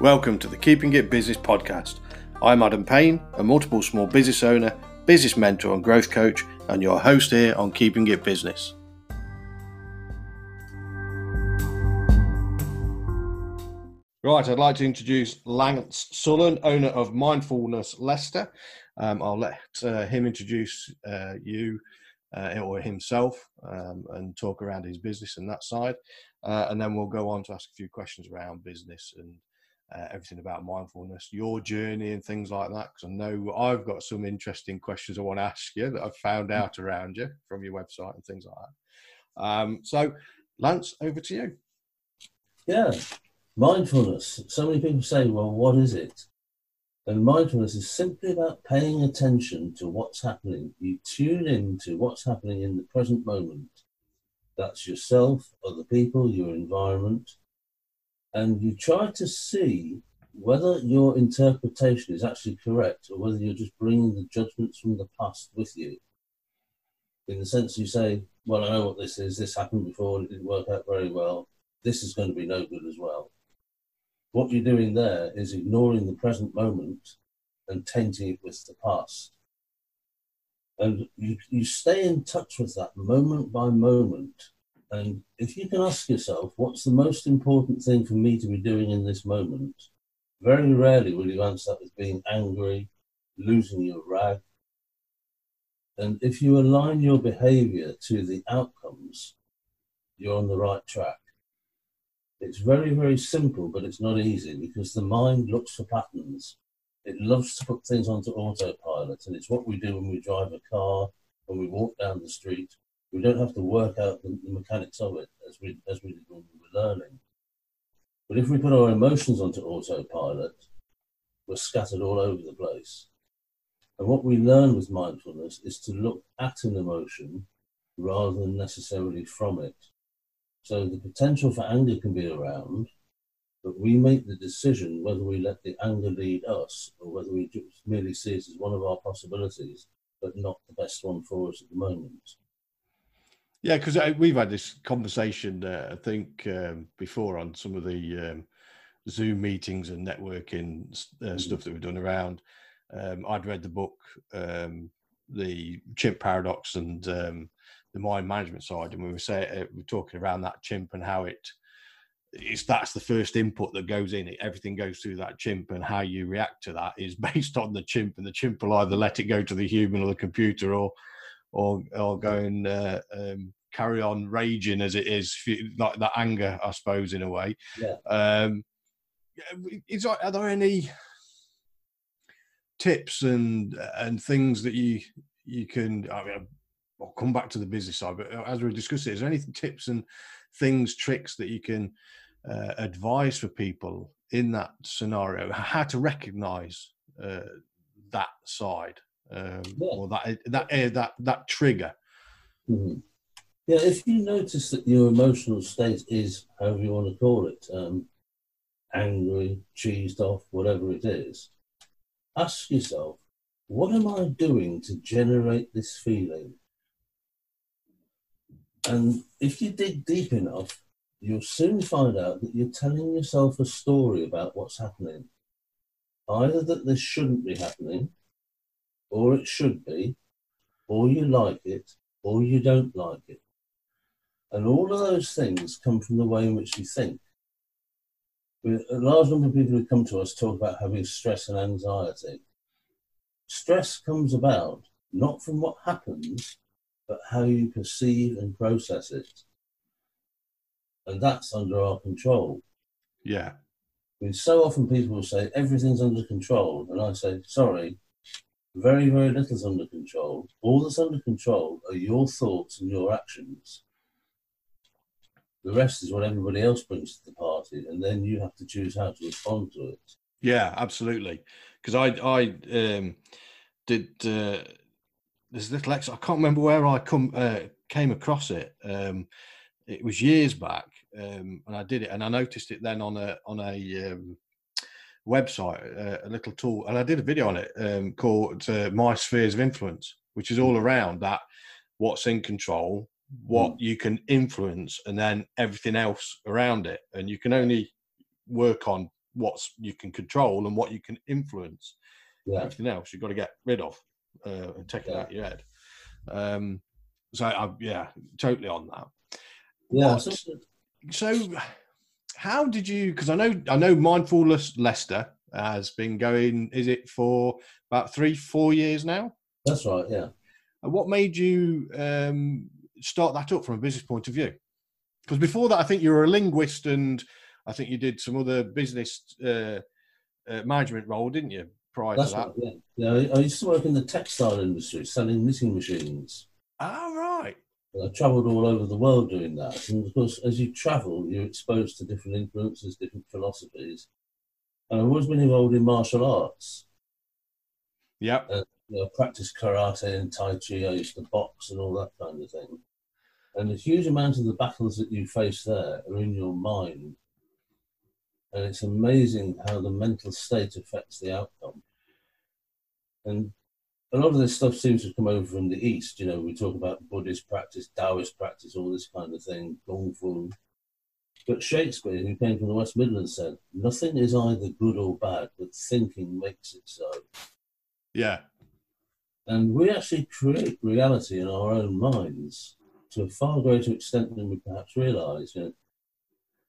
Welcome to the Keeping It Business podcast. I'm Adam Payne, a multiple small business owner, business mentor, and growth coach, and your host here on Keeping It Business. Right, I'd like to introduce Lance Sullen, owner of Mindfulness Leicester. Um, I'll let uh, him introduce uh, you uh, or himself um, and talk around his business and that side. Uh, and then we'll go on to ask a few questions around business and uh, everything about mindfulness, your journey and things like that. Because I know I've got some interesting questions I want to ask you that I've found mm. out around you from your website and things like that. Um, so, Lance, over to you. Yeah, mindfulness. So many people say, well, what is it? And mindfulness is simply about paying attention to what's happening. You tune in to what's happening in the present moment. That's yourself, other people, your environment, and you try to see whether your interpretation is actually correct or whether you're just bringing the judgments from the past with you. In the sense you say, well, I know what this is, this happened before, it didn't work out very well, this is going to be no good as well. What you're doing there is ignoring the present moment and tainting it with the past. And you, you stay in touch with that moment by moment and if you can ask yourself, what's the most important thing for me to be doing in this moment? Very rarely will you answer that with being angry, losing your rag. And if you align your behavior to the outcomes, you're on the right track. It's very, very simple, but it's not easy because the mind looks for patterns. It loves to put things onto autopilot, and it's what we do when we drive a car, when we walk down the street, we don't have to work out the, the mechanics of it as we as we did when we were learning. But if we put our emotions onto autopilot, we're scattered all over the place. And what we learn with mindfulness is to look at an emotion rather than necessarily from it. So the potential for anger can be around, but we make the decision whether we let the anger lead us or whether we merely see it as one of our possibilities, but not the best one for us at the moment. Yeah, because we've had this conversation, uh, I think, um, before on some of the um, Zoom meetings and networking uh, mm-hmm. stuff that we've done around. Um, I'd read the book, um, The Chimp Paradox, and um, the mind management side, and when we were saying uh, we are talking around that chimp and how it it's that's the first input that goes in it everything goes through that chimp and how you react to that is based on the chimp and the chimp will either let it go to the human or the computer or or or go and uh, um, carry on raging as it is, like that anger, I suppose, in a way. Yeah. Um, is are there any tips and and things that you you can? I mean, I'll come back to the business side, but as we discussed it, is there any tips and things, tricks that you can uh, advise for people in that scenario? How to recognise uh, that side um, yeah. or that that uh, that that trigger? Mm-hmm. Yeah, if you notice that your emotional state is, however you want to call it, um, angry, cheesed off, whatever it is, ask yourself, what am I doing to generate this feeling? And if you dig deep enough, you'll soon find out that you're telling yourself a story about what's happening. Either that this shouldn't be happening, or it should be, or you like it, or you don't like it. And all of those things come from the way in which you think. A large number of people who come to us talk about having stress and anxiety. Stress comes about not from what happens, but how you perceive and process it. And that's under our control. Yeah. I mean, so often people will say everything's under control, and I say, sorry, very, very little's under control. All that's under control are your thoughts and your actions. The rest is what everybody else brings to the party, and then you have to choose how to respond to it. Yeah, absolutely. Because I I um, did uh, this little ex. I can't remember where I come uh, came across it. Um, it was years back, um, and I did it, and I noticed it then on a on a um, website, uh, a little tool, and I did a video on it um, called uh, "My Spheres of Influence," which is all around that what's in control, what mm. you can influence and then everything else around it and you can only work on what's you can control and what you can influence. Yeah. Everything else you've got to get rid of uh, and take it Yeah. out your head. Um, so I, yeah, totally on that. Yeah. What- so- So, how did you? Because I know I know Mindfulness Leicester has been going. Is it for about three, four years now? that's right. Yeah. What made you um, start that up from a business point of view? Because before that, I think you were a linguist, and I think you did some other business uh, uh, management role, didn't you? Prior That's to that. right. Yeah. Yeah. I, I used to work in the textile industry, selling knitting machines. Ah, right. And I travelled all over the world doing that. And of course, as you travel, you're exposed to different influences, different philosophies. And I've always been involved in martial arts. Yep. You know, practiced karate and tai chi. I used to box and all that kind of thing. And a huge amount of the battles that you face there are in your mind. And it's amazing how the mental state affects the outcome. And a lot of this stuff seems to come over from the East. You know, we talk about Buddhist practice, Taoist practice, all this kind of thing, Kung Fu. But Shakespeare, who came from the West Midlands, said, Nothing is either good or bad, but thinking makes it so. Yeah. And we actually create reality in our own minds to a far greater extent than we perhaps realise. You know,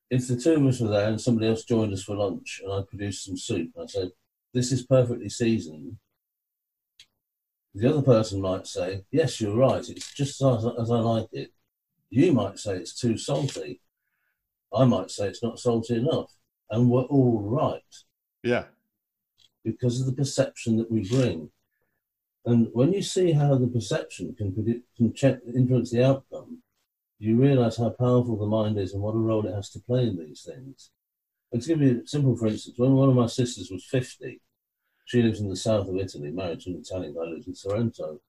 if the two of us were there and somebody else joined us for lunch and I produced some soup, I said, This is perfectly seasoned. The other person might say, Yes, you're right, it's just as, as I like it. You might say it's too salty. I might say it's not salty enough. And we're all right Yeah. because of the perception that we bring. And when you see how the perception can, predict, can check, influence the outcome, you realize how powerful the mind is and what a role it has to play in these things. And to give you a simple, for instance, when one of my sisters was 50, she lives in the south of Italy, married to an Italian guy who lives in Sorrento.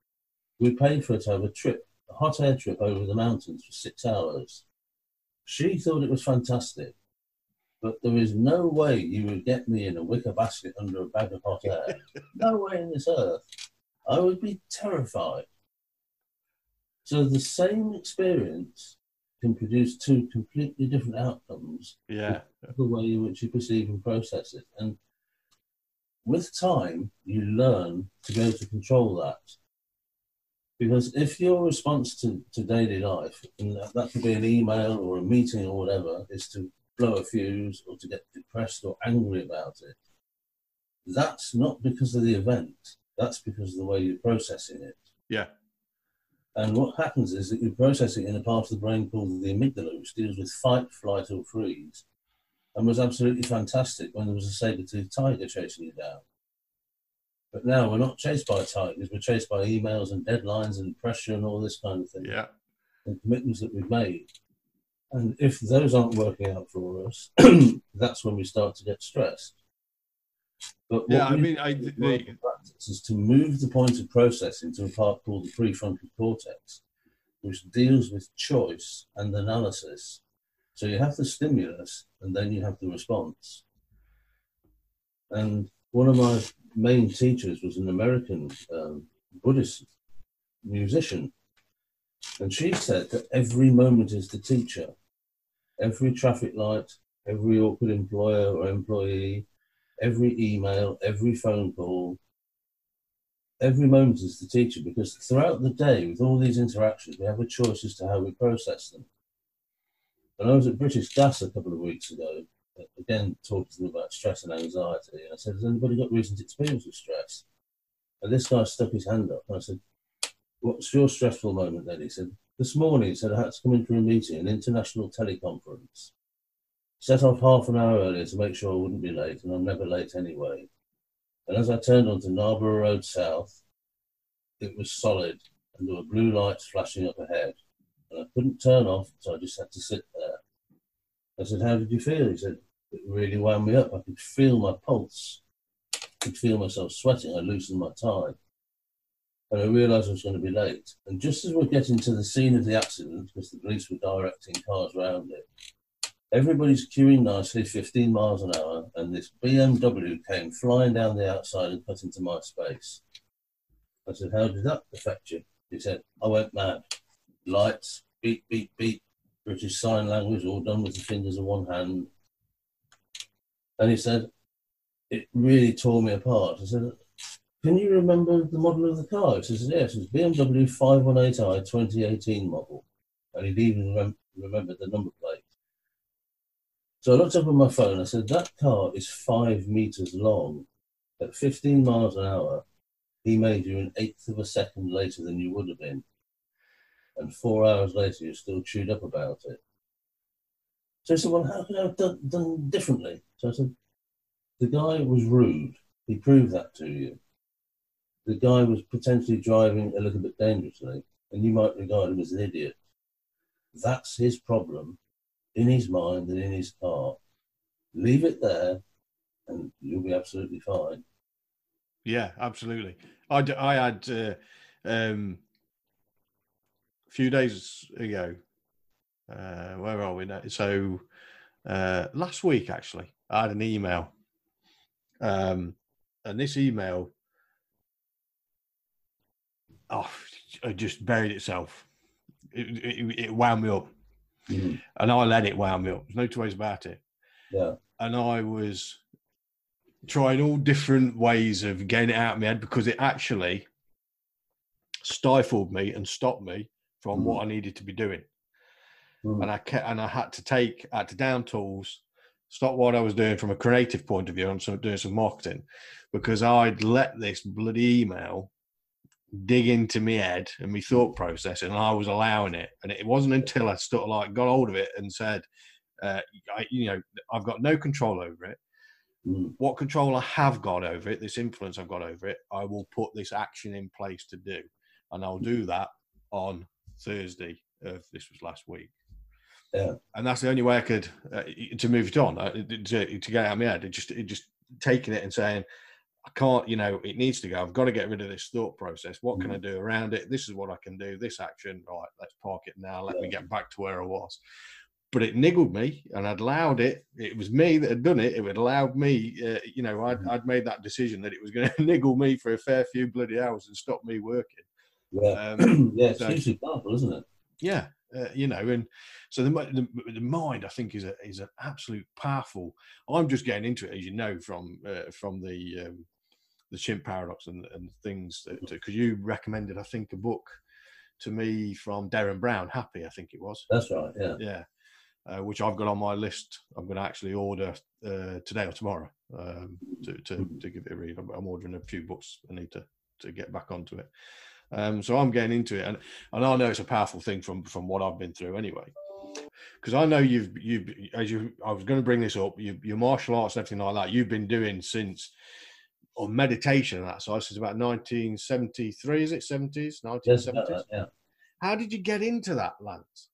We paid for her to have a trip, a hot air trip over the mountains for six hours. She thought it was fantastic, but there is no way you would get me in a wicker basket under a bag of hot air. no way in this earth. I would be terrified. So the same experience can produce two completely different outcomes Yeah. the way in which you perceive and process it. And with time, you learn to be able to control that. Because if your response to, to daily life, and that, that could be an email or a meeting or whatever, is to blow a fuse or to get depressed or angry about it, that's not because of the event. That's because of the way you're processing it. Yeah. And what happens is that you process it in a part of the brain called the amygdala, which deals with fight, flight, or freeze, and was absolutely fantastic when there was a saber-toothed tiger chasing you down. But now we're not chased by tigers, we're chased by emails and deadlines and pressure and all this kind of thing, Yeah. and commitments that we've made. And if those aren't working out for us, that's when we start to get stressed. But Yeah. I mean, I, the is to move the point of processing to a part called the prefrontal cortex, which deals with choice and analysis. So you have the stimulus and then you have the response. And one of my main teachers was an American um, Buddhist musician. And she said that every moment is the teacher. Every traffic light, every awkward employer or employee, every email, every phone call, every moment is the teacher because throughout the day, with all these interactions, we have a choice as to how we process them. And I was at British Gas a couple of weeks ago, uh, again, talking to them about stress and anxiety. And I said, Has anybody got recent experience with stress? And this guy stuck his hand up. And I said, What's your stressful moment then? He said, This morning, he said, I had to come in for a meeting, an international teleconference. Set off half an hour earlier to make sure I wouldn't be late, and I'm never late anyway. And as I turned onto Narborough Road South, it was solid, and there were blue lights flashing up ahead. And I couldn't turn off, so I just had to sit there. I said, How did you feel? He said, It really wound me up. I could feel my pulse. I could feel myself sweating. I loosened my tie. And I realised I was going to be late. And just as we're getting to the scene of the accident, because the police were directing cars around it, everybody's queuing nicely, 15 miles an hour, and this BMW came flying down the outside and cut into my space. I said, How did that affect you? He said, I went mad. Lights, beep, beep, beep, British Sign Language, all done with the fingers of one hand. And he said, it really tore me apart. I said, Can you remember the model of the car? He says, Yes, it was BMW 518i 2018 model. And he'd even rem- remembered the number plate. So I looked up on my phone. I said, That car is five meters long. At 15 miles an hour, he made you an eighth of a second later than you would have been. And four hours later, you're still chewed up about it. So he said, Well, how could I have done, done differently? So I said, The guy was rude. He proved that to you. The guy was potentially driving a little bit dangerously, and you might regard him as an idiot. That's his problem in his mind and in his heart. Leave it there, and you'll be absolutely fine. Yeah, absolutely. I, I had uh, um, a few days ago. Uh, where are we now? So uh, last week, actually, I had an email, um, and this email, oh, just buried itself. It, it, it wound me up, Mm. and I let it me up. There's no two ways about it. Yeah. and I was trying all different ways of getting it out of my head because it actually stifled me and stopped me from Mm. what I needed to be doing. Mm. And I kept, and I had to take, I had to down tools, stop what I was doing from a creative point of view and some, doing some marketing because I'd let this bloody email dig into my head and my thought process and I was allowing it. And it wasn't until I sort of like got hold of it and said, uh, I, you know, I've got no control over it Mm. what control I have got over it, this influence I've got over it, I will put this action in place to do. And I'll do that on Thursday of this was last week. Yeah. And that's the only way I could uh, to move it on, uh, to, to get out of my head. It just, it just taking it and saying, I can't, you know, it needs to go. I've got to get rid of this thought process. What can I do around it? This is what I can do. This action, right? Let's park it now. Let me get back to where I was but it niggled me and I'd allowed it. It was me that had done it. It had allowed me, uh, you know, I'd, Mhm. I'd made that decision that it was going to niggle me for a fair few bloody hours and stop me working. Yeah. Um, yeah, it's so- hugely powerful, isn't it? yeah, uh, you know, and so the, the the mind, I think, is a is an absolute powerful. I'm just getting into it, as you know, from uh, from the um, the chimp paradox and and things because you recommended, I think, a book to me from Derren Brown, Happy, I think it was That's right. Yeah. yeah, uh, which I've got on my list. I'm going to actually order uh, today or tomorrow um, to, to, Mhm. to give it a read. I'm, I'm ordering a few books. I need to to get back onto it. Um, so I'm getting into it, and and I know it's a powerful thing from from what I've been through anyway. Because I know you've you as you I was going to bring this up. You, your martial arts and everything like that. You've been doing since or meditation and that side since about 1973. Is it 70s? Yes, 1970s. uh, yeah. How did you get into that, Lance?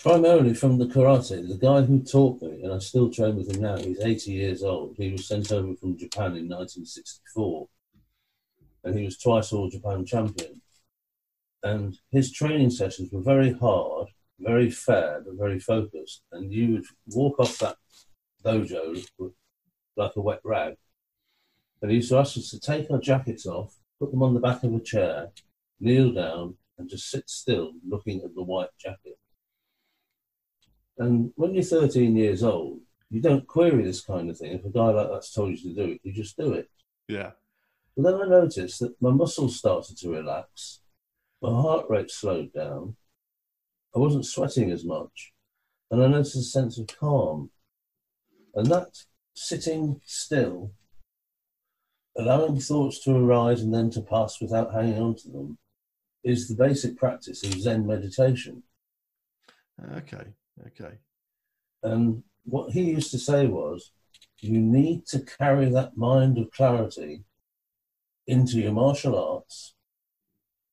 Primarily from the karate. The guy who taught me, and I still train with him now, he's 80 years old. He was sent over from Japan in 1964. And he was twice all Japan champion. And his training sessions were very hard, very fair, but very focused. And you would walk off that dojo like a wet rag. And he used to ask us to take our jackets off, put them on the back of a chair, kneel down, and just sit still looking at the white jacket. And when you're 13 years old, you don't query this kind of thing. If a guy like that's told you to do it, you just do it. Yeah. But then I noticed that my muscles started to relax, my heart rate slowed down, I wasn't sweating as much, and I noticed a sense of calm. And that sitting still, allowing thoughts to arise and then to pass without hanging on to them, is the basic practice of Zen meditation. Okay. Okay. And what he used to say was, you need to carry that mind of clarity into your martial arts,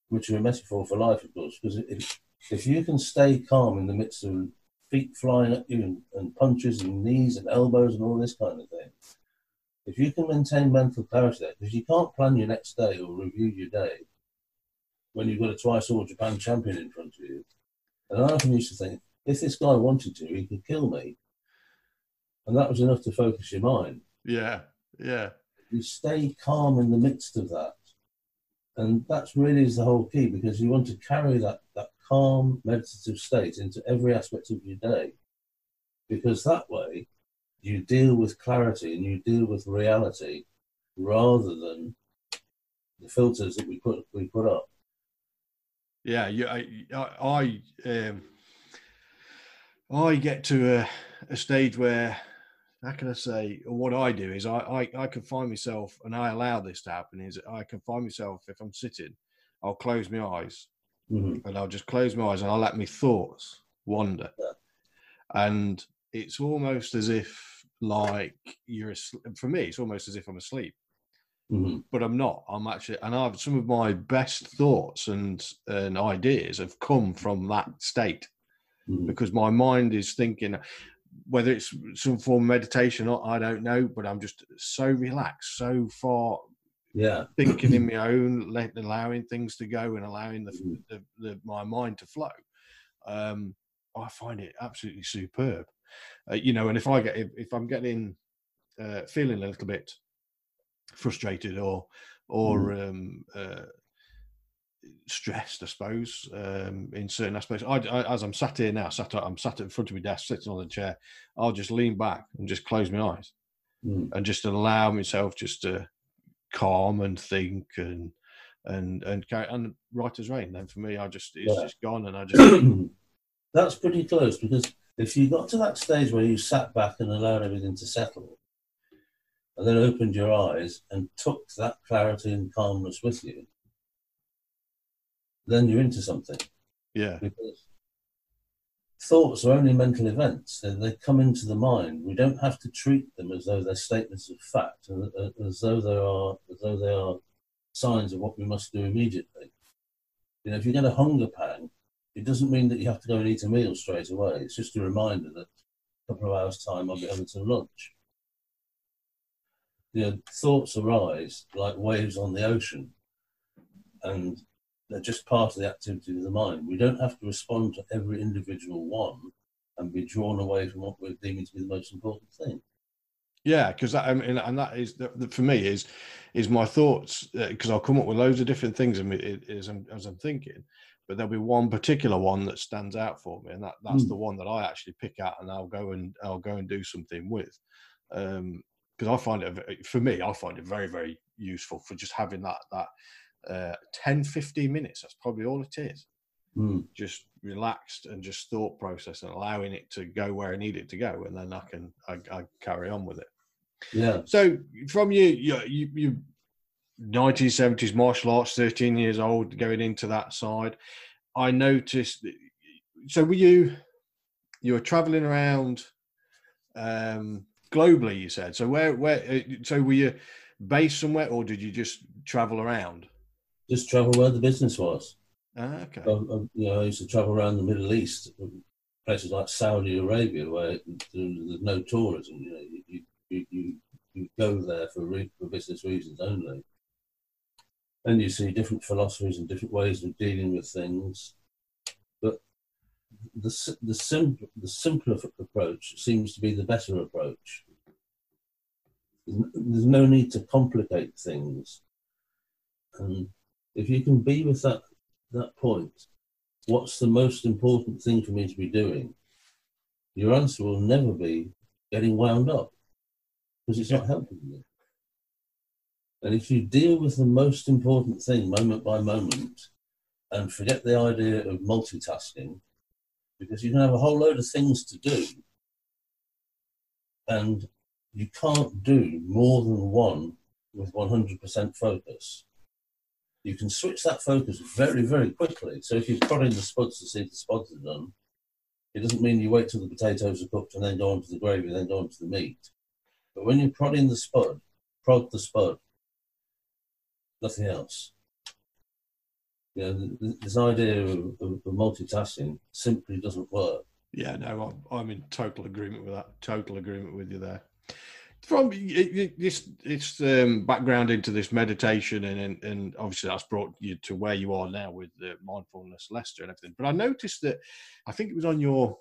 which are a metaphor for life, of course, because if, if you can stay calm in the midst of feet flying at you and, and punches and knees and elbows and all this kind of thing, if you can maintain mental clarity there, because you can't plan your next day or review your day when you've got a twice all Japan champion in front of you. And I often used to think, if this guy wanted to, he could kill me. And that was enough to focus your mind. Yeah. Yeah. You stay calm in the midst of that. And that's really is the whole key because you want to carry that, that calm meditative state into every aspect of your day. Because that way you deal with clarity and you deal with reality rather than the filters that we put we put up. Yeah, you, I, I, um, I get to a, a stage where how can I say what I do is I, I, I can find myself and I allow this to happen is I can find myself if I'm sitting, I'll close my eyes mm-hmm. and I'll just close my eyes and I'll let my thoughts wander. Yeah. And it's almost as if like you're asleep. for me, it's almost as if I'm asleep. Mm-hmm. But I'm not. I'm actually, and I've some of my best thoughts and and ideas have come from that state mm-hmm. because my mind is thinking whether it's some form of meditation or I don't know, but I'm just so relaxed, so far yeah thinking in my own let, allowing things to go and allowing the, mm-hmm. the, the, my mind to flow um i find it absolutely superb uh, you know and if i get if, if i'm getting uh, feeling a little bit frustrated or or mm. um uh, stressed, I suppose, um, in certain aspects. I, I, as I'm sat here now, sat I'm sat in front of my desk, sitting on the chair. I'll just lean back and just close my eyes mm. and just allow myself just to calm and think and and and and right as rain. Then for me, I just it's yeah. just gone, and I just that's pretty close because if you got to that stage where you sat back and allowed everything to settle, and then opened your eyes and took that clarity and calmness with you then you're into something. Yeah. Because thoughts are only mental events. They, they come into the mind. We don't have to treat them as though they're statements of fact, uh, uh, as though they are as though they are signs of what we must do immediately. You know, if you get a hunger pang, it doesn't mean that you have to go and eat a meal straight away. It's just a reminder that a couple of hours' time I'll be having some lunch. You know, thoughts arise like waves on the ocean, and they're just part of the activity of the mind. We don't have to respond to every individual one and be drawn away from what we're deeming to be the most important thing. Yeah, because I mean, and that is for me is is my thoughts because uh, I'll come up with loads of different things as I'm, as I'm thinking, but there'll be one particular one that stands out for me, and that that's mm. the one that I actually pick out and I'll go and I'll go and do something with, because um, I find it for me I find it very very useful for just having that that uh, 10, 15 minutes. That's probably all it is. Mm. Just relaxed and just thought process and allowing it to go where I need it to go, and then I can I, I carry on with it. Yeah. So from you, you, you, you 1970s martial arts, 13 years old, going into that side. I noticed. So were you you were traveling around um, globally? You said so. Where where uh, so were you based somewhere, or did you just travel around? just travel where the business was. Ah, okay. I, I, you know, I used to travel around the Middle East, places like Saudi Arabia, where there's no tourism. You know, you you, you, you go there for re- for business reasons only, and you see different philosophies and different ways of dealing with things. But the the simple the simpler approach seems to be the better approach. There's no need to complicate things, and if you can be with that that point, what's the most important thing for me to be doing? Your answer will never be getting wound up because it's not helping you. And if you deal with the most important thing moment by moment and forget the idea of multitasking, because you can have a whole load of things to do and you can't do more than one with 100% focus you can switch that focus very, very quickly. So if you're prodding the spuds to see if the spuds are done, it doesn't mean you wait till the potatoes are cooked and then go on to the gravy, then go on to the meat. But when you're prodding the spud, prod the spud, nothing else. You know, this idea of, of, multitasking simply doesn't work. Yeah, no, I'm, I'm in total agreement with that. Total agreement with you there from this this um, background into this meditation and, and, and obviously that's brought you to where you are now with the mindfulness Leicester and everything. But I noticed that I think it was on your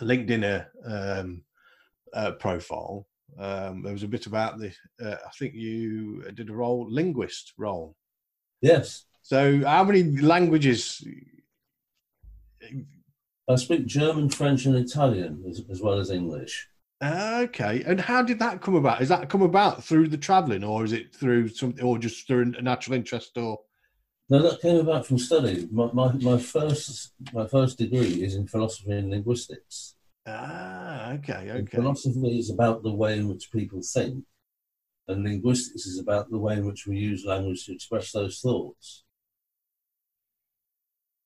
LinkedIn uh, um, uh, profile. Um, there was a bit about the. Uh, I think you did a role linguist role. Yes. So how many languages? I speak German, French, and Italian as, as well as English. Okay, and how did that come about? Is that come about through the travelling, or is it through something, or just through a natural interest, or? No, that came about from study. My, my, my first my first degree is in philosophy and linguistics. Ah, okay, And okay. philosophy is about the way in which people think, and linguistics is about the way in which we use language to express those thoughts.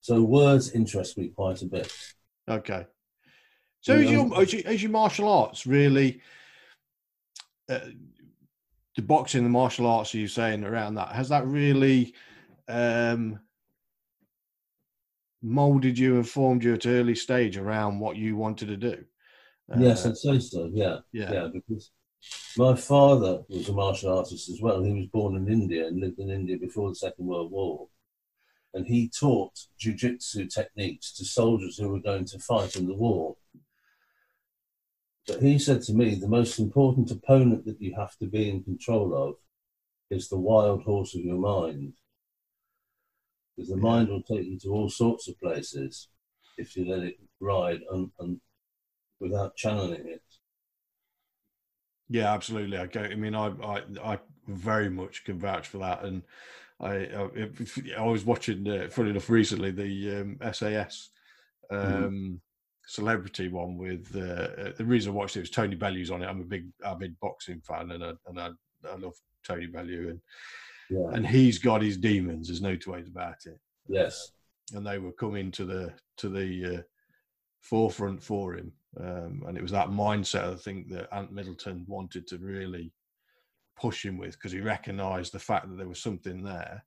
So words interest me quite a bit. Okay. So Yeah, is your, is your is your martial arts really uh, the boxing, the martial arts? Are you saying around that has that really um, molded you and formed you at an early stage around what you wanted to do? yes, Uh, I'd say so. Yeah, yeah. yeah, because my father was a martial artist as well. He was born in India and lived in India before the Second World War. And he taught jujitsu techniques to soldiers who were going to fight in the war. But he said to me, the most important opponent that you have to be in control of is the wild horse of your mind. Because the Yeah. mind will take you to all sorts of places if you let it ride and, and without channeling it. Yeah, absolutely. I go. I mean, I, I, I very much can vouch for that. And I, I, if- if- I was watching, uh, funny enough, recently the um, SAS Mhm. um, celebrity one with uh, uh, the reason I watched it was Tony Bellew's on it. I'm a big avid boxing fan, and I, and I, I love Tony Bellew, and Yeah. and he's got his demons. There's no two ways about it. Yes. and they were coming to the to the uh, forefront for him. Um, and it was that mindset I think that Ant Middleton wanted to really push him with because he recognised the fact that there was something there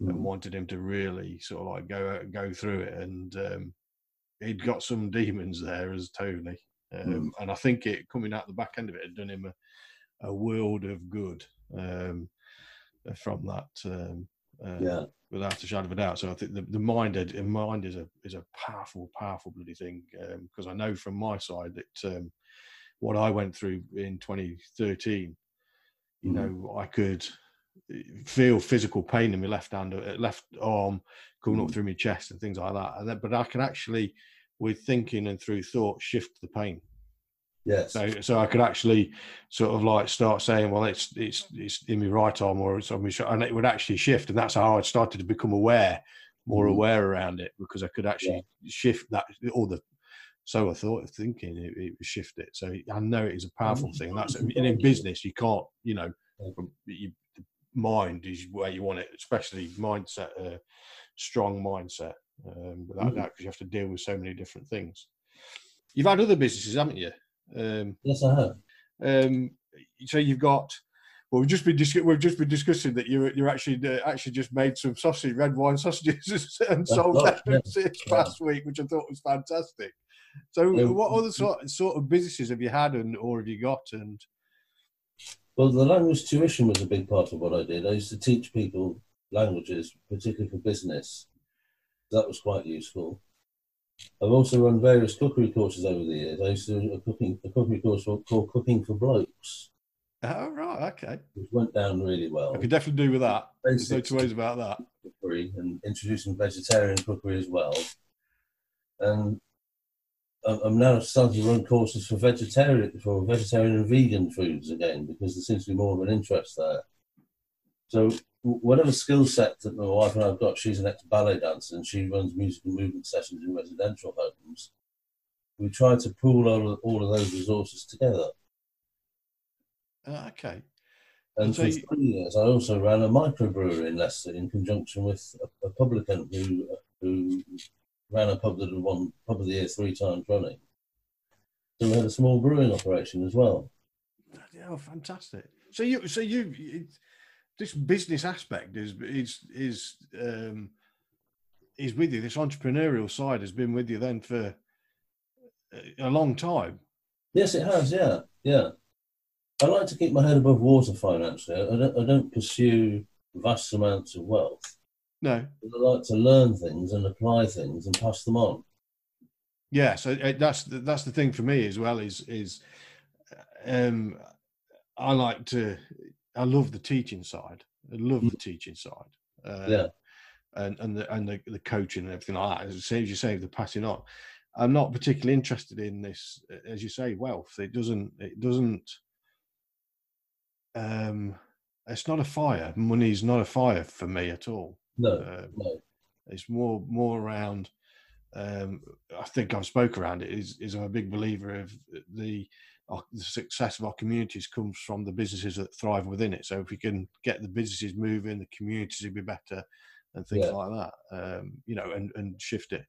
and Mm. wanted him to really sort of like go go through it. And um, he'd got some demons there as Tony, um, and I think it coming out the back end of it had done him a, a world of good um, from that. Um, uh, Yeah. without a shadow of a doubt. So I think the, the mind the mind is a is a powerful, powerful bloody thing. Because I know from my side that um, what I went through in 2013, you Mhm. know, I could eh, feel physical pain in my left hand, uh, left arm coming up Mhm. through my chest and things like that. And then, but I can actually, with thinking and through thought, shift the pain. Yes. So, so I could actually sort of like start saying, well, it's it's it's in my right arm or it's on my shoulder, and it would actually shift, and that's how I started to become aware, more Mhm. aware around it, because I could actually shift that or the. So I thought of thinking it, it would shift it. So I know it is a powerful thing. That's and in business you can't, you know, Yeah. you, mind is where you want it, especially mindset, uh, strong mindset, um, without Mhm. doubt, because you have to deal with so many different things. You've had other businesses, haven't you? Um, Yes, I have. um, so you've got. Well, we've just been we've just been discussing that you you're actually uh, actually just made some sausage, red wine sausages, and That's sold them yeah, past week, which I thought was fantastic. So, Yeah, what other sort sort of businesses have you had, and or have you got? And Well, the language tuition was a big part of what I did. I used to teach people languages, particularly for business. That was quite useful. I've also run various cookery courses over the years. I used to do a cooking a cookery course called Cooking for Blokes, oh right, okay, which went down really well. I could definitely do with that. There's no two ways about that. cookery and introducing vegetarian cookery as well. And I'm now starting to run courses for vegetarian for vegetarian and vegan foods again because there seems to be more of an interest there. So whatever skill set that my wife and I've got, she's an ex ballet dancer and she runs music and movement sessions in residential homes. We try to pool all of, all of those resources together. Uh, okay, And so for you- three years, I also ran a microbrewery in Leicester in conjunction with a, a publican who who ran a pub that had won pub of the year three times running. So we had a small brewing operation as well. oh, fantastic. So you, so you, this business aspect is is is um, is with you. This entrepreneurial side has been with you then for a- long time. Yes, it has. Yeah, yeah. I like to keep my head above water financially. I don't, I don't pursue vast amounts of wealth. No, But I like to learn things and apply things and pass them on. yeah. So uh, that's the, that's the thing for me as well. Is is um, I like to. I love the teaching side. I love the teaching side. Uh, Yeah. and and the and the, the coaching and everything like that. As soon as you say the passing on, I'm not particularly interested in this, as you say, wealth. It doesn't. It doesn't. Um, it's not a fire. Money's not a fire for me at all. No, um, no. It's more more around. Um, I think I've spoke around it. Is is I'm a big believer of the the success of our communities comes from the businesses that thrive within it. So if we can get the businesses moving, the communities will be better, and things yeah. like that. Um, you know, and and shift it.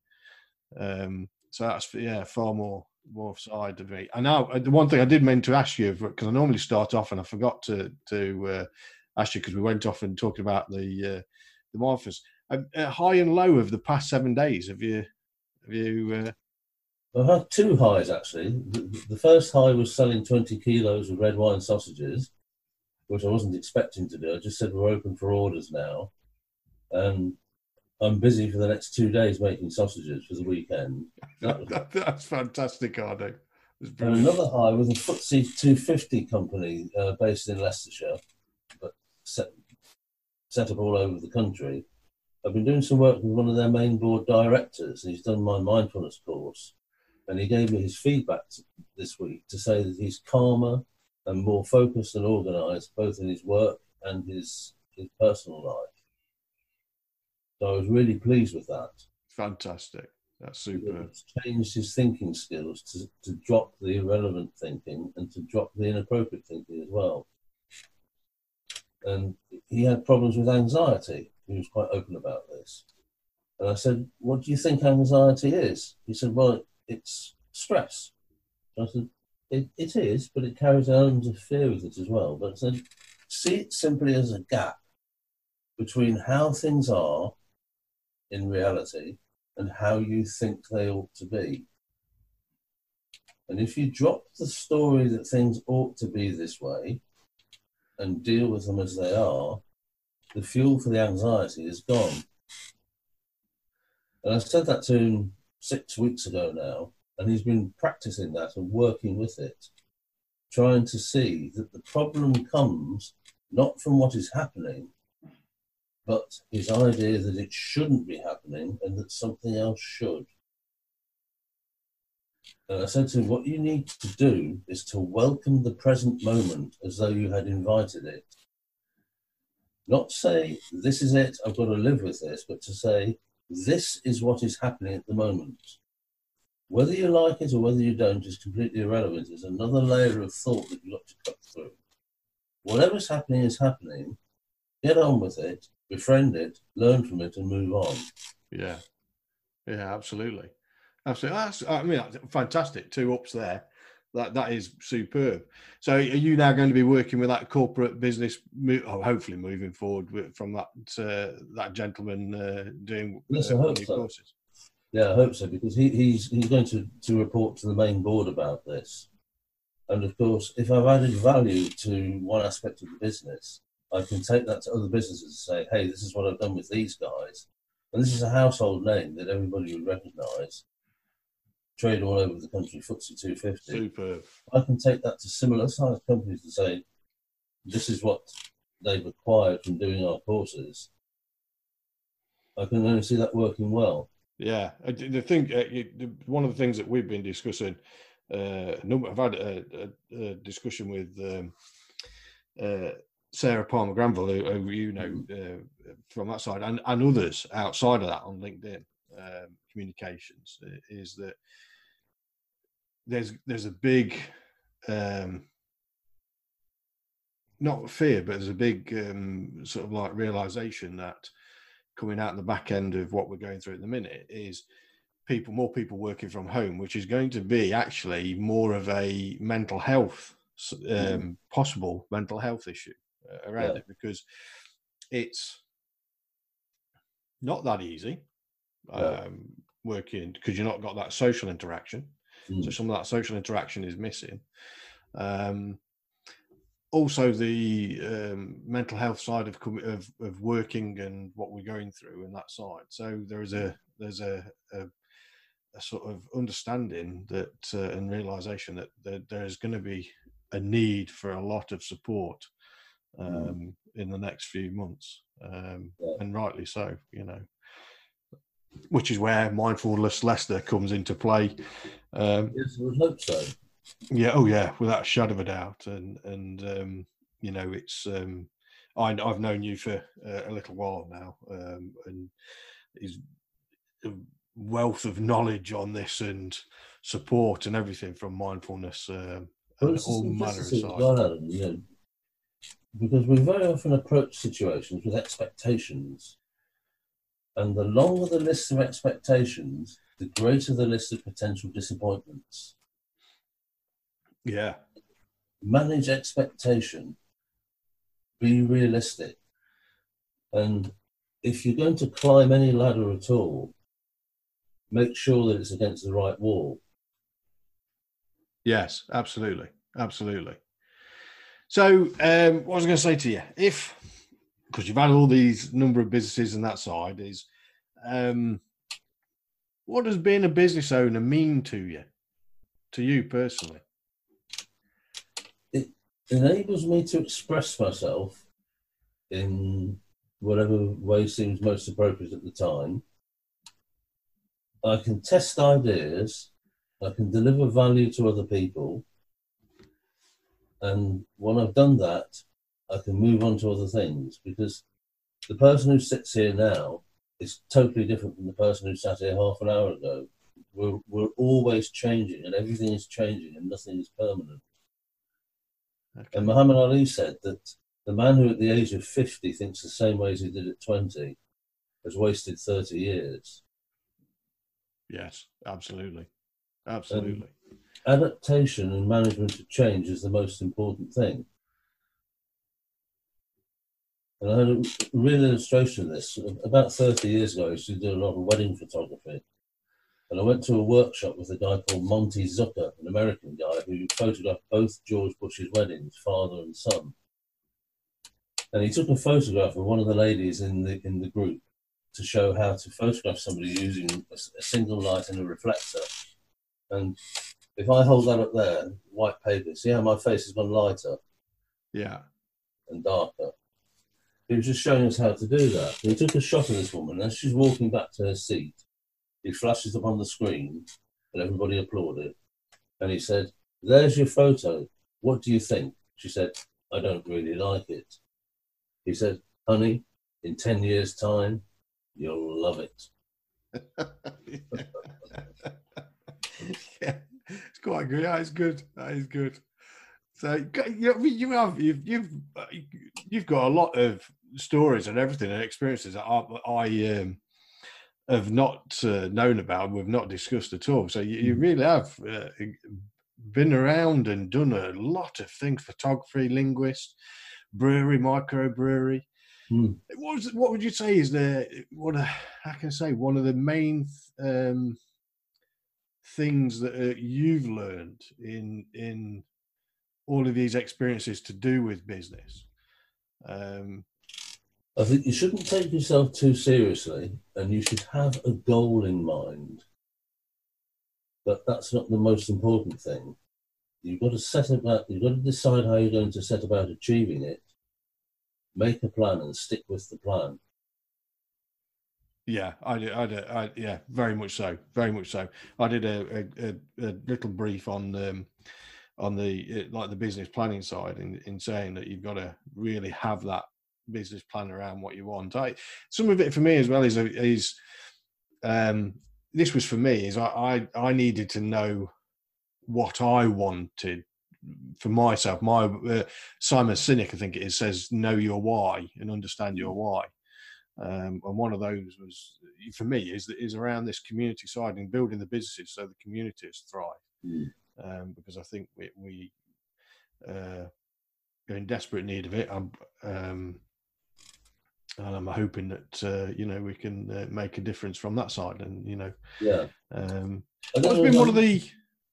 Um, so that's yeah, far more more side of me. And now uh, the one thing I did mean to ask you because I normally start off and I forgot to to uh, ask you because we went off and talking about the uh, the Marthas. Uh, uh, high and low of the past seven days. Have you have you? I've had two highs actually. The, first high was selling 20 kilos of red wine sausages, which I wasn't expecting to do. I just said we're open for orders now, and I'm busy for the next two days making sausages for the weekend. That That's fantastic, Ardo. And another high was a FTSE 250 company uh, based in Leicestershire, but set, set up all over the country. I've been doing some work with one of their main board directors. and He's done my mindfulness course, and he gave me his feedback this week to say that he's calmer and more focused and organised, both in his work and his his personal life. So I was really pleased with that. Fantastic. That's super. It's changed his thinking skills to, to drop the irrelevant thinking and to drop the inappropriate thinking as well. And he had problems with anxiety. He was quite open about this. And I said, What do you think anxiety is? He said, Well, it's stress. I said, it, it is, but it carries elements of fear with it as well. But I said, See it simply as a gap between how things are in reality and how you think they ought to be. And if you drop the story that things ought to be this way and deal with them as they are, the fuel for the anxiety is gone. And I said that to him six weeks ago now, and he's been practicing that and working with it, trying to see that the problem comes not from what is happening, but his idea that it shouldn't be happening and that something else should. And I said to him, What you need to do is to welcome the present moment as though you had invited it. Not say, This is it, I've got to live with this, but to say, This is what is happening at the moment. Whether you like it or whether you don't is completely irrelevant. It's another layer of thought that you've got to cut through. Whatever's happening is happening. Get on with it befriend it, learn from it, and move on. Yeah, yeah, absolutely, absolutely. That's, I mean, fantastic. Two ups there. That that is superb. So, are you now going to be working with that corporate business? Oh, hopefully, moving forward from that uh, that gentleman uh, doing yes, uh, hope so. courses. Yeah, I hope so because he, he's he's going to, to report to the main board about this. And of course, if I've added value to one aspect of the business, I can take that to other businesses and say, hey, this is what I've done with these guys. And this is a household name that everybody would recognise. Trade all over the country, FTSE 250. Superb. I can take that to similar sized companies and say, this is what they've acquired from doing our courses. I can only see that working well. Yeah, the thing, uh, one of the things that we've been discussing, uh, I've had a, a, a discussion with um, uh, Sarah Palmer Granville, who, who you know mm. uh, from that side, and, and others outside of that on LinkedIn um, communications, is that there's there's a big um, not fear, but there's a big um, sort of like realization that coming out the back end of what we're going through at the minute is people, more people working from home, which is going to be actually more of a mental health, mm. um, possible mental health issue uh, around yeah. it because it's not that easy um, working because you're not got that social interaction. Mm. So some of that social interaction is missing. Um, also, the um, mental health side of, of, of working and what we're going through and that side. So there is a there's a, a, a sort of understanding that uh, and realization that, that there is going to be a need for a lot of support Mm. um, in the next few months, um, yeah. and rightly so. You know, which is where mindfulness Leicester comes into play. Um, yes, would hope so. Yeah, oh yeah, without a shadow of a doubt. And and um, you know, it's um, I, have known you for uh, a little while now, um, and is a wealth of knowledge on this and support and everything from mindfulness uh, and all manner of sides. you know, because we very often approach situations with expectations, and the longer the list of expectations, the greater the list of potential disappointments. Yeah. Manage expectation. Be realistic. And if you're going to climb any ladder at all, make sure that it's against the right wall. Yes, absolutely. Absolutely. So, um, what I going to say to you, if because you've had all these number of businesses and that side, is um, what does being a business owner mean to you, to you personally? It enables me to express myself in whatever way seems most appropriate at the time. I can test ideas, I can deliver value to other people, and when I've done that, I can move on to other things because the person who sits here now is totally different from the person who sat here half an hour ago. We're, we're always changing and everything is changing and nothing is permanent. Okay. And Muhammad Ali said that the man who at the age of 50 thinks the same way as he did at 20 has wasted 30 years. Yes, absolutely. Absolutely. And adaptation and management of change is the most important thing. And I had a real illustration of this. About 30 years ago, I used to do a lot of wedding photography. And I went to a workshop with a guy called Monty Zucker, an American guy who photographed both George Bush's weddings, father and son. And he took a photograph of one of the ladies in the in the group to show how to photograph somebody using a, a single light and a reflector. And if I hold that up there, white paper, see how my face has gone lighter? Yeah. And darker. He was just showing us how to do that. He took a shot of this woman as she's walking back to her seat. He flashes up on the screen and everybody applauded. And he said, There's your photo. What do you think? She said, I don't really like it. He said, Honey, in 10 years' time, you'll love it. yeah, it's quite good. That is good. That is good. So you, you have you've, you've uh, you've got a lot of stories and everything and experiences that I, I um, have not uh, known about, we've not discussed at all. So you, you mm. really have uh, been around and done a lot of things: photography, linguist, brewery, microbrewery. Mm. What, was, what would you say is the what uh, I can say one of the main um, things that uh, you've learned in in all of these experiences to do with business? Um, I think you shouldn't take yourself too seriously and you should have a goal in mind. But that's not the most important thing. You've got to set about, you've got to decide how you're going to set about achieving it, make a plan and stick with the plan. Yeah, I. I. I, yeah, very much so. Very much so. I did a, a, a little brief on um, on the like the business planning side in, in saying that you've got to really have that business plan around what you want. I some of it for me as well is is um, this was for me is I, I I needed to know what I wanted for myself. My uh, Simon Sinek, I think it is, says know your why and understand your why. Um, and one of those was for me is is around this community side and building the businesses so the communities thrive. Mm um, because I think we, we uh, are in desperate need of it. I'm, um, and I'm hoping that uh, you know we can uh, make a difference from that side. And you know, yeah. Um, what's been one of the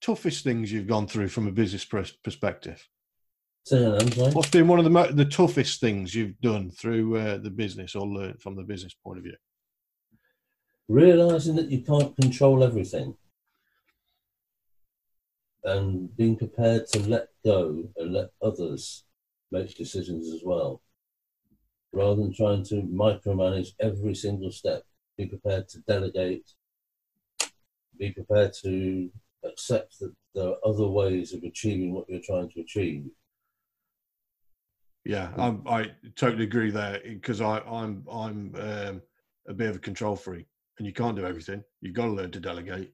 toughest things you've gone through from a business perspective? What's been one of the mo- the toughest things you've done through uh, the business or learned from the business point of view? Realizing that you can't control everything and being prepared to let go and let others make decisions as well, rather than trying to micromanage every single step. be prepared to delegate, be prepared to accept that there are other ways of achieving what you're trying to achieve. Yeah, I'm, I totally agree there because I'm I'm um, a bit of a control freak, and you can't do everything. You've got to learn to delegate.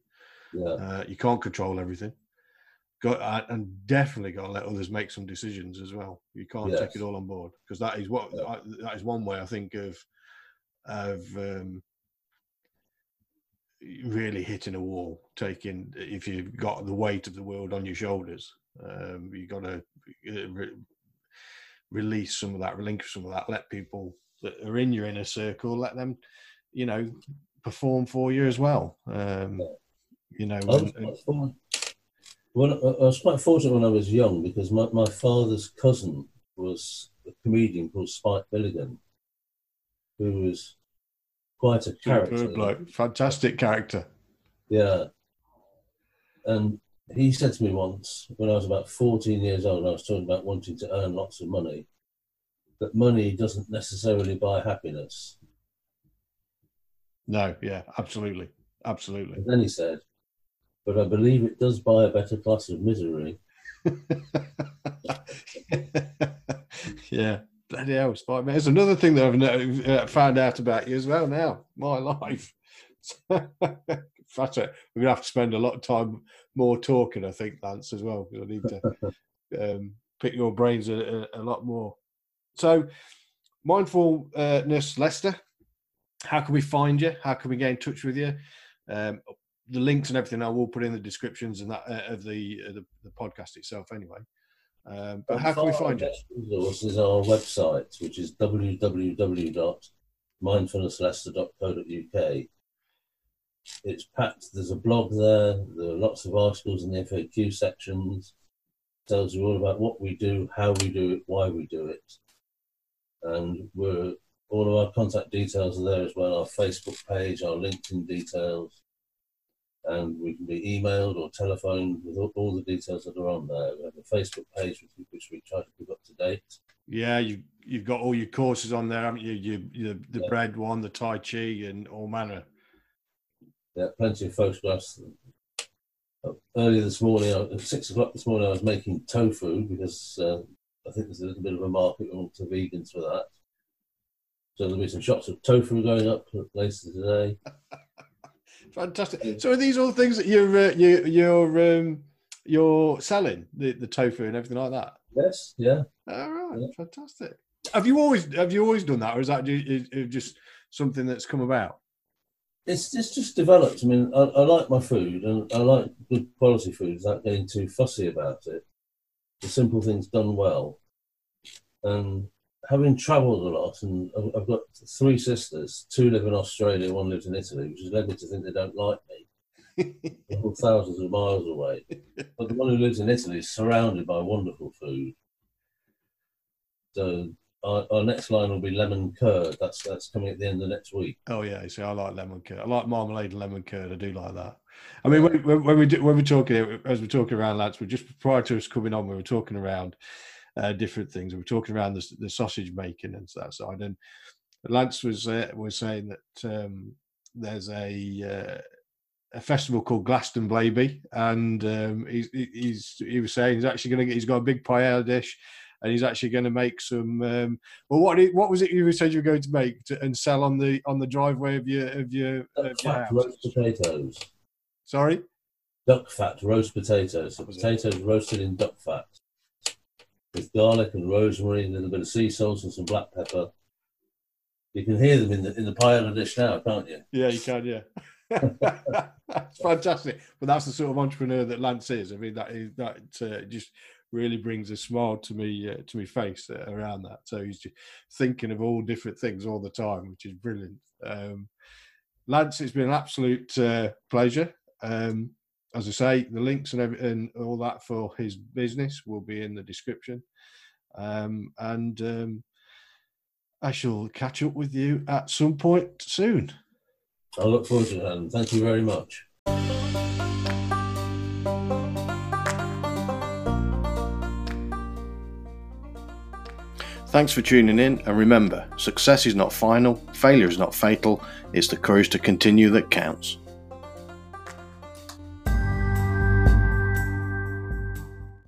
Yeah, Uh, you can't control everything. Got uh, and definitely got to let others make some decisions as well. You can't take it all on board because that is what Yeah. I, that is one way I think of of um, really hitting a wall. Taking if you've got the weight of the world on your shoulders, um, you got to re- release some of that, relinquish some of that. Let people that are in your inner circle, let them, you know, perform for you as well. Um, you know, and- and- quite for- when, I was quite fortunate when I was young because my, my father's cousin was a comedian called Spike Milligan, who was quite a character. Bloke. Fantastic character. Yeah. And he said to me once, when I was about 14 years old, and I was talking about wanting to earn lots of money, that money doesn't necessarily buy happiness. No, yeah, absolutely. Absolutely. And then he said, but I believe it does buy a better class of misery. yeah. Bloody hell, Spike. There's another thing that I've uh, found out about you as well now. My life. That's it. We're going to have to spend a lot of time more talking, I think, Lance, as well, because I need to um, pick your brains a, a, a lot more. So, mindfulness, Leicester. How can we find you? How can we get in touch with you? Um, the links and everything I will put in the descriptions and that uh, of the, uh, the the podcast itself, anyway. Um, but how can we find you? best Resource is our website, which is www.mindfulnessleicester.co.uk. It's packed. There's a blog there. There are lots of articles in the FAQ sections. Tells you all about what we do, how we do it, why we do it, and we're all of our contact details are there as well. Our Facebook page, our LinkedIn details, and we can be emailed or telephoned with all, all the details that are on there. We have a Facebook page which, we- which we try to keep up to date. Yeah, you you've got all your courses on there, haven't you? You, you the Yeah. bread one, the Tai Chi, and all manner. Yeah, plenty of photographs. Uh, Earlier this morning, at six o'clock this morning, I was making tofu because uh, I think there's a little bit of a market to vegans for that. So there'll be some shots of tofu going up later today. Fantastic. So are these all things that you're uh, you, you're um, you're selling the, the tofu and everything like that? Yes, yeah. All right, Yeah. fantastic. Have you always have you always done that, or is that ju- is- is just something that's come about? It's it's just developed. I mean, I, I like my food and I like good quality food without getting too fussy about it. The simple things done well. And having travelled a lot, and I've- got three sisters. Two live in Australia, one lives in Italy, which has led me to think they don't like me. Thousands of miles away. But the one who lives in Italy is surrounded by wonderful food. So our, our next line will be lemon curd. That's that's coming at the end of next week. Oh yeah, see, I like lemon curd. I like marmalade and lemon curd. I do like that. I mean, when, when, when we do, when we're talking as we're talking around, lads, we're just prior to us coming on, we were talking around uh, different things. We were talking around the, the sausage making and that side. And Lance was uh, was saying that um, there's a uh, a festival called Glastonbury, and um, he's he's he was saying he's actually going to he's got a big paella dish. And he's actually going to make some. Um, well, what did- what was it you said you were going to make to, and sell on the on the driveway of your of your, Duck of your fat house? roast potatoes. Sorry. Duck fat roast potatoes. So potatoes roasted in duck fat with garlic and rosemary, and a little bit of sea salt and some black pepper. You can hear them in the in the paella dish now, can't you? Yeah, you can. Yeah, that's fantastic. But that's the sort of entrepreneur that Lance is. I mean, that is that uh, just really brings a smile to me uh, to my face uh, around that. So he's just thinking of all different things all the time, which is brilliant. Um, Lance, it's been an absolute uh, pleasure. Um, as I say, the links and, every, and all that for his business will be in the description. Um, and um, I shall catch up with you at some point soon. I look forward to it, and thank you very much. Thanks for tuning in, and remember success is not final, failure is not fatal, it's the courage to continue that counts.